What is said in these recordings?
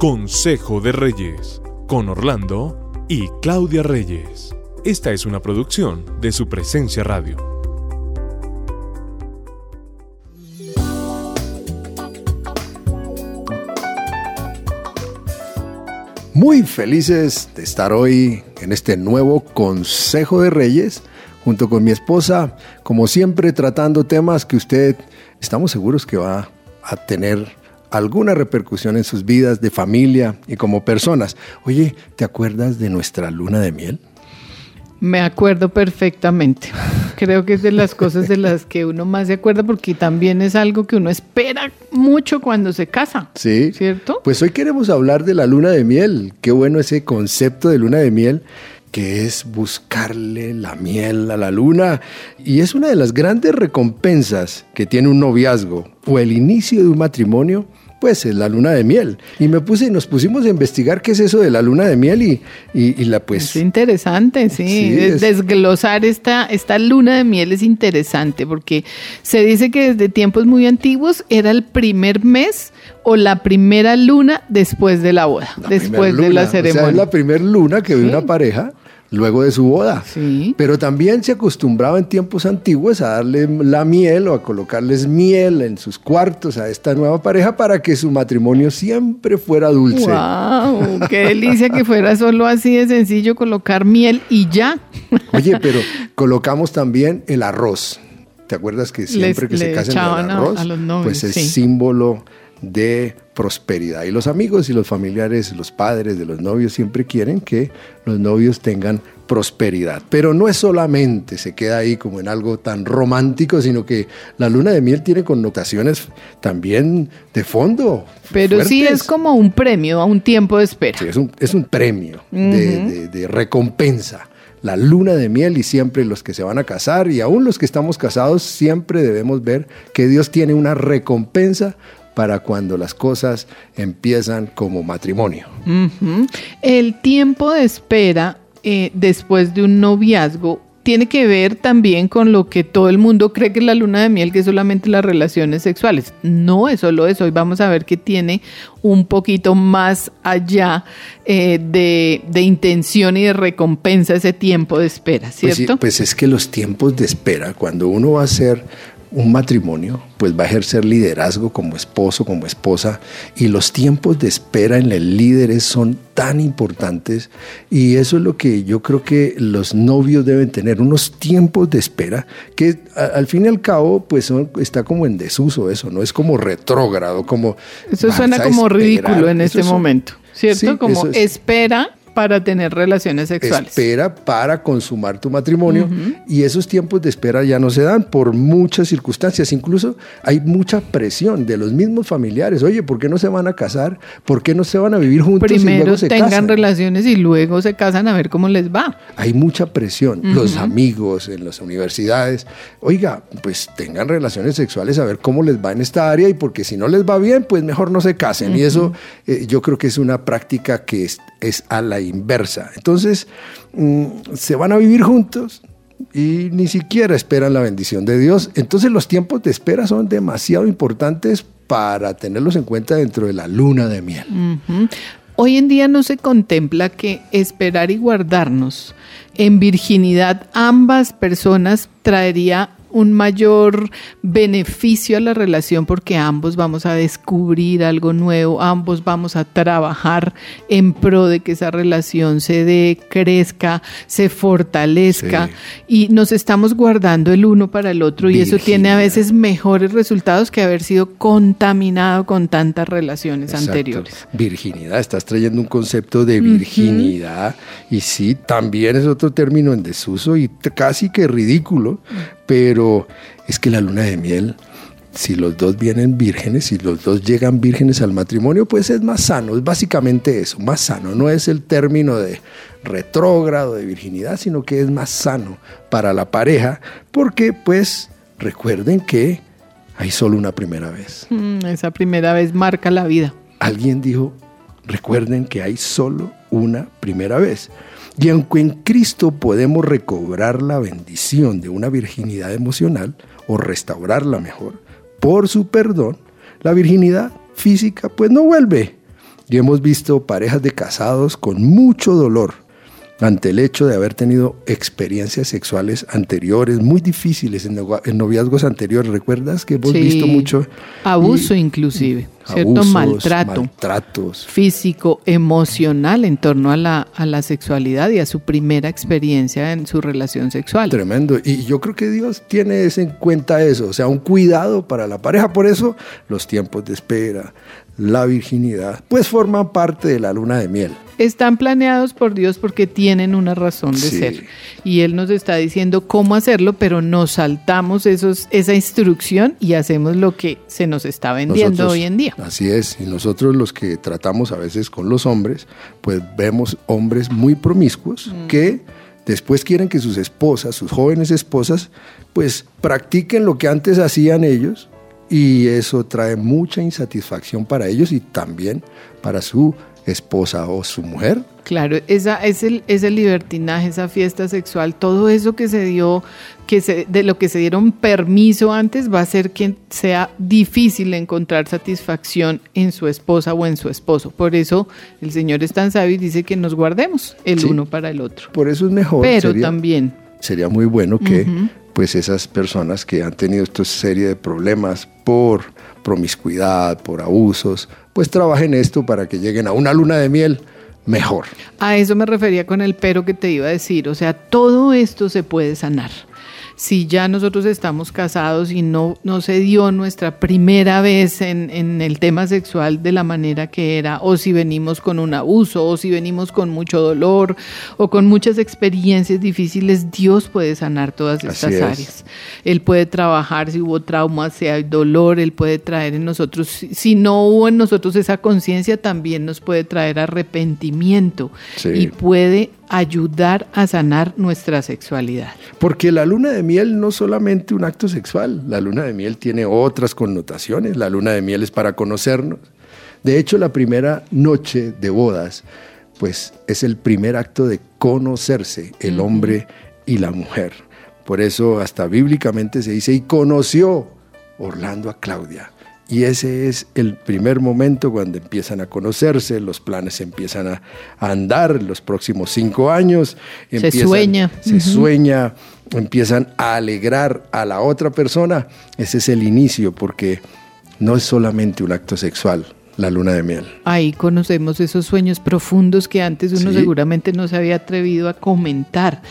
Consejo de Reyes, con Orlando y Claudia Reyes. Esta es una producción de su presencia radio. Muy felices de estar hoy en este nuevo Consejo de Reyes junto con mi esposa, como siempre tratando temas que usted estamos seguros que va a tener alguna repercusión en sus vidas de familia y como personas. Oye, ¿te acuerdas de nuestra luna de miel? Me acuerdo perfectamente. Creo que es de las cosas de las que uno más se acuerda porque también es algo que uno espera mucho cuando se casa. Sí. ¿Cierto? Pues hoy queremos hablar de la luna de miel. Qué bueno ese concepto de luna de miel que es buscarle la miel a la luna. Y es una de las grandes recompensas que tiene un noviazgo o el inicio de un matrimonio pues es la luna de miel. Y me puse y nos pusimos a investigar qué es eso de la luna de miel y, y, la pues... Es interesante, sí. Desglosar esta, esta luna de miel es interesante porque se dice que desde tiempos muy antiguos era el primer mes o la primera luna después de la boda, después de la ceremonia. O sea, es la primera luna que ve una pareja luego de su boda. Sí. Pero también se acostumbraba en tiempos antiguos a darle la miel o a colocarles miel en sus cuartos a esta nueva pareja para que su matrimonio siempre fuera dulce. ¡Wow! ¡Qué delicia que fuera solo así de sencillo colocar miel y ya! Oye, pero colocamos también el arroz. ¿Te acuerdas que siempre que se casan el arroz, a, los novios, pues es símbolo de prosperidad. Y los amigos y los familiares, los padres de los novios siempre quieren que los novios tengan prosperidad. Pero no es solamente se queda ahí como en algo tan romántico, sino que la luna de miel tiene connotaciones también de fondo. Pero sí es como un premio a un tiempo de espera. Sí, es un, premio de recompensa la luna de miel y siempre los que se van a casar y aún los que estamos casados siempre debemos ver que Dios tiene una recompensa para cuando las cosas empiezan como matrimonio. El tiempo de espera eh, después de un noviazgo tiene que ver también con lo que todo el mundo cree que es la luna de miel, que es solamente las relaciones sexuales. No es solo eso, hoy vamos a ver que tiene un poquito más allá eh, de, intención y de recompensa ese tiempo de espera, pues ¿cierto? pues es que los tiempos de espera, cuando uno va a ser un matrimonio, pues va a ejercer liderazgo como esposo, como esposa, y los tiempos de espera en el líderes son tan importantes, y eso es lo que yo creo que los novios deben tener, unos tiempos de espera, que al fin y al cabo, pues está como en desuso eso, ¿no? Es como retrógrado, como... Eso suena como ridículo en este momento, ¿cierto? como espera para tener relaciones sexuales. Espera para consumar tu matrimonio y esos tiempos de espera ya no se dan por muchas circunstancias. Incluso hay mucha presión de los mismos familiares. Oye, ¿por qué no se van a casar? ¿Por qué no se van a vivir juntos Primero y luego se tengan relaciones y luego se casan a ver cómo les va. Hay mucha presión. Los amigos en las universidades, oiga, pues tengan relaciones sexuales a ver cómo les va en esta área y porque si no les va bien, pues mejor no se casen. Y eso eh, yo creo que es una práctica que es, es a la inversa. Entonces, mm, se van a vivir juntos y ni siquiera esperan la bendición de Dios. Entonces los tiempos de espera son demasiado importantes para tenerlos en cuenta dentro de la luna de miel. Hoy en día no se contempla que esperar y guardarnos en virginidad ambas personas traería un mayor beneficio a la relación porque ambos vamos a descubrir algo nuevo, ambos vamos a trabajar en pro de que esa relación se dé, crezca, se fortalezca y nos estamos guardando el uno para el otro y eso tiene a veces mejores resultados que haber sido contaminado con tantas relaciones anteriores. Virginidad, estás trayendo un concepto de virginidad y sí, también es otro término en desuso y casi que ridículo pero es que la luna de miel, si los dos vienen vírgenes, si los dos llegan vírgenes al matrimonio, pues es más sano, es básicamente eso, más sano, no es el término de retrógrado, de virginidad, sino que es más sano para la pareja, porque pues recuerden que hay solo una primera vez. Mm, esa primera vez marca la vida. Alguien dijo, recuerden que hay solo una primera vez. Y aunque en Cristo podemos recobrar la bendición de una virginidad emocional o restaurarla mejor por su perdón, la virginidad física pues no vuelve. Y hemos visto parejas de casados con mucho dolor ante el hecho de haber tenido experiencias sexuales anteriores muy difíciles en, noviazgos anteriores. ¿Recuerdas que hemos visto mucho? Abuso inclusive, ¿cierto? Maltrato. Maltratos. Físico, emocional en torno a la, a la sexualidad y a su primera experiencia en su relación sexual. Tremendo. Y yo creo que Dios tiene en cuenta eso, o sea, un cuidado para la pareja. Por eso los tiempos de espera, la virginidad, pues forman parte de la luna de miel están planeados por Dios porque tienen una razón de ser. Y Él nos está diciendo cómo hacerlo, pero nos saltamos esos, esa instrucción y hacemos lo que se nos está vendiendo hoy en día. Así es, y nosotros los que tratamos a veces con los hombres, pues vemos hombres muy promiscuos mm. que después quieren que sus esposas, sus jóvenes esposas, pues practiquen lo que antes hacían ellos y eso trae mucha insatisfacción para ellos y también para su esposa o su mujer. Claro, esa, es el, ese libertinaje, esa fiesta sexual, todo eso que se dio, que se, de lo que se dieron permiso antes, va a hacer que sea difícil encontrar satisfacción en su esposa o en su esposo. Por eso el Señor es tan sabio y dice que nos guardemos el uno para el otro. Por eso es mejor. Pero también. Sería muy bueno que pues esas personas que han tenido esta serie de problemas por promiscuidad, por abusos, pues trabajen esto para que lleguen a una luna de miel mejor. A eso me refería con el pero que te iba a decir, o sea, todo esto se puede sanar si ya nosotros estamos casados y no, no se dio nuestra primera vez en, en, el tema sexual de la manera que era, o si venimos con un abuso, o si venimos con mucho dolor, o con muchas experiencias difíciles, Dios puede sanar todas estas áreas. Él puede trabajar si hubo trauma, si hay dolor, Él puede traer en nosotros, si no hubo en nosotros esa conciencia, también nos puede traer arrepentimiento y puede ayudar a sanar nuestra sexualidad. Porque la luna de miel no solamente un acto sexual, la luna de miel tiene otras connotaciones, la luna de miel es para conocernos. De hecho, la primera noche de bodas, pues es el primer acto de conocerse el hombre y la mujer. Por eso hasta bíblicamente se dice, y conoció Orlando a Claudia. Y ese es el primer momento cuando empiezan a conocerse, los planes empiezan a, andar los próximos cinco años. se sueña. Se sueña, empiezan a alegrar a la otra persona. Ese es el inicio, porque no es solamente un acto sexual, la luna de miel. Ahí conocemos esos sueños profundos que antes uno seguramente no se había atrevido a comentar.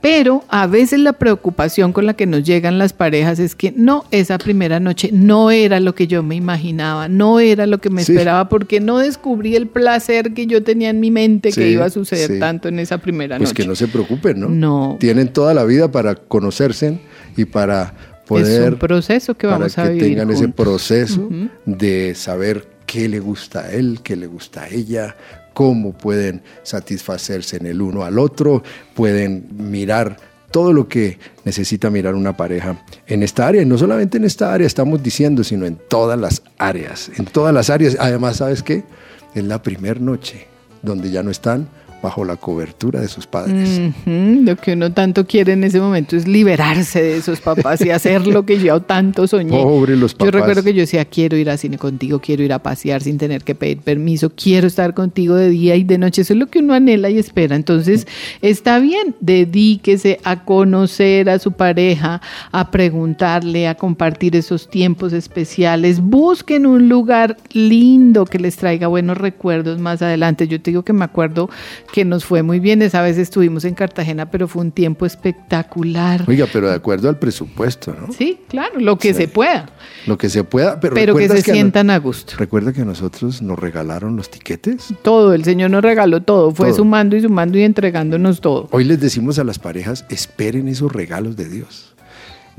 Pero a veces la preocupación con la que nos llegan las parejas es que no, esa primera noche no era lo que yo me imaginaba, no era lo que me esperaba, porque no descubrí el placer que yo tenía en mi mente que iba a suceder tanto en esa primera pues noche. Pues que no se preocupen, ¿no? No. Tienen toda la vida para conocerse y para poder... Es un proceso que vamos a vivir que tengan ese proceso de saber qué le gusta a él, qué le gusta a ella, cómo pueden satisfacerse en el uno al otro, pueden mirar todo lo que necesita mirar una pareja en esta área. Y no solamente en esta área estamos diciendo, sino en todas las áreas. En todas las áreas. Además, ¿sabes qué? Es la primera noche donde ya no están bajo la cobertura de sus padres. Lo que uno tanto quiere en ese momento es liberarse de esos papás y hacer lo que yo tanto soñé. Pobre los papás. Yo recuerdo que yo decía, quiero ir al cine contigo, quiero ir a pasear sin tener que pedir permiso, quiero estar contigo de día y de noche. Eso es lo que uno anhela y espera. Entonces, está bien, dedíquese a conocer a su pareja, a preguntarle, a compartir esos tiempos especiales. Busquen un lugar lindo que les traiga buenos recuerdos más adelante. Yo te digo que me acuerdo que nos fue muy bien. Esa vez estuvimos en Cartagena, pero fue un tiempo espectacular. Oiga, pero de acuerdo al presupuesto, ¿no? Sí, claro, lo que se pueda. Lo que se pueda, pero, pero que se sientan a, gusto. Recuerda que a nosotros nos regalaron los tiquetes. Todo, el Señor nos regaló todo, fue sumando y sumando y entregándonos todo. Hoy les decimos a las parejas, esperen esos regalos de Dios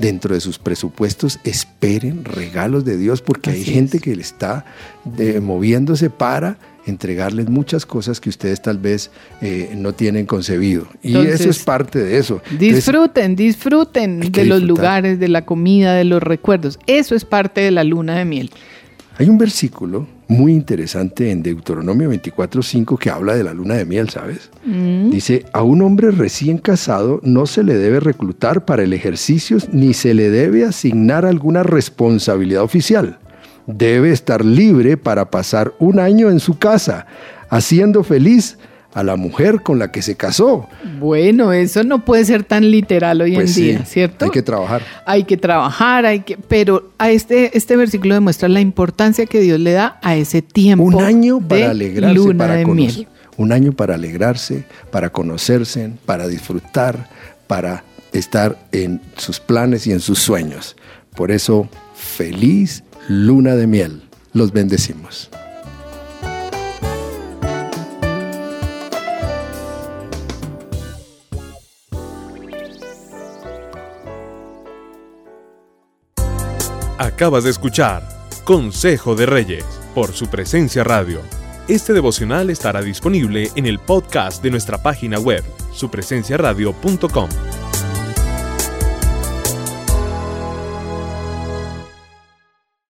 dentro de sus presupuestos esperen regalos de Dios porque hay gente que le está eh, moviéndose para entregarles muchas cosas que ustedes tal vez eh, no tienen concebido. Y eso es parte de eso. Disfruten, disfruten de los lugares, de la comida, de los recuerdos. Eso es parte de la luna de miel. Hay un versículo muy interesante en Deuteronomio 24:5 que habla de la luna de miel, ¿sabes? Mm. Dice, a un hombre recién casado no se le debe reclutar para el ejercicio ni se le debe asignar alguna responsabilidad oficial debe estar libre para pasar un año en su casa, haciendo feliz a la mujer con la que se casó. Bueno, eso no puede ser tan literal hoy Pues en día, sí, ¿cierto? Hay que trabajar. Hay que trabajar, hay que, pero a este, este versículo demuestra la importancia que Dios le da a ese tiempo. Un año de para alegrarse, luna para de conocer. miel. Un año para alegrarse, para conocerse, para disfrutar, para estar en sus planes y en sus sueños. Por eso, feliz luna de miel. Los bendecimos. Acabas de escuchar Consejo de Reyes por su presencia radio. Este devocional estará disponible en el podcast de nuestra página web, supresenciaradio.com.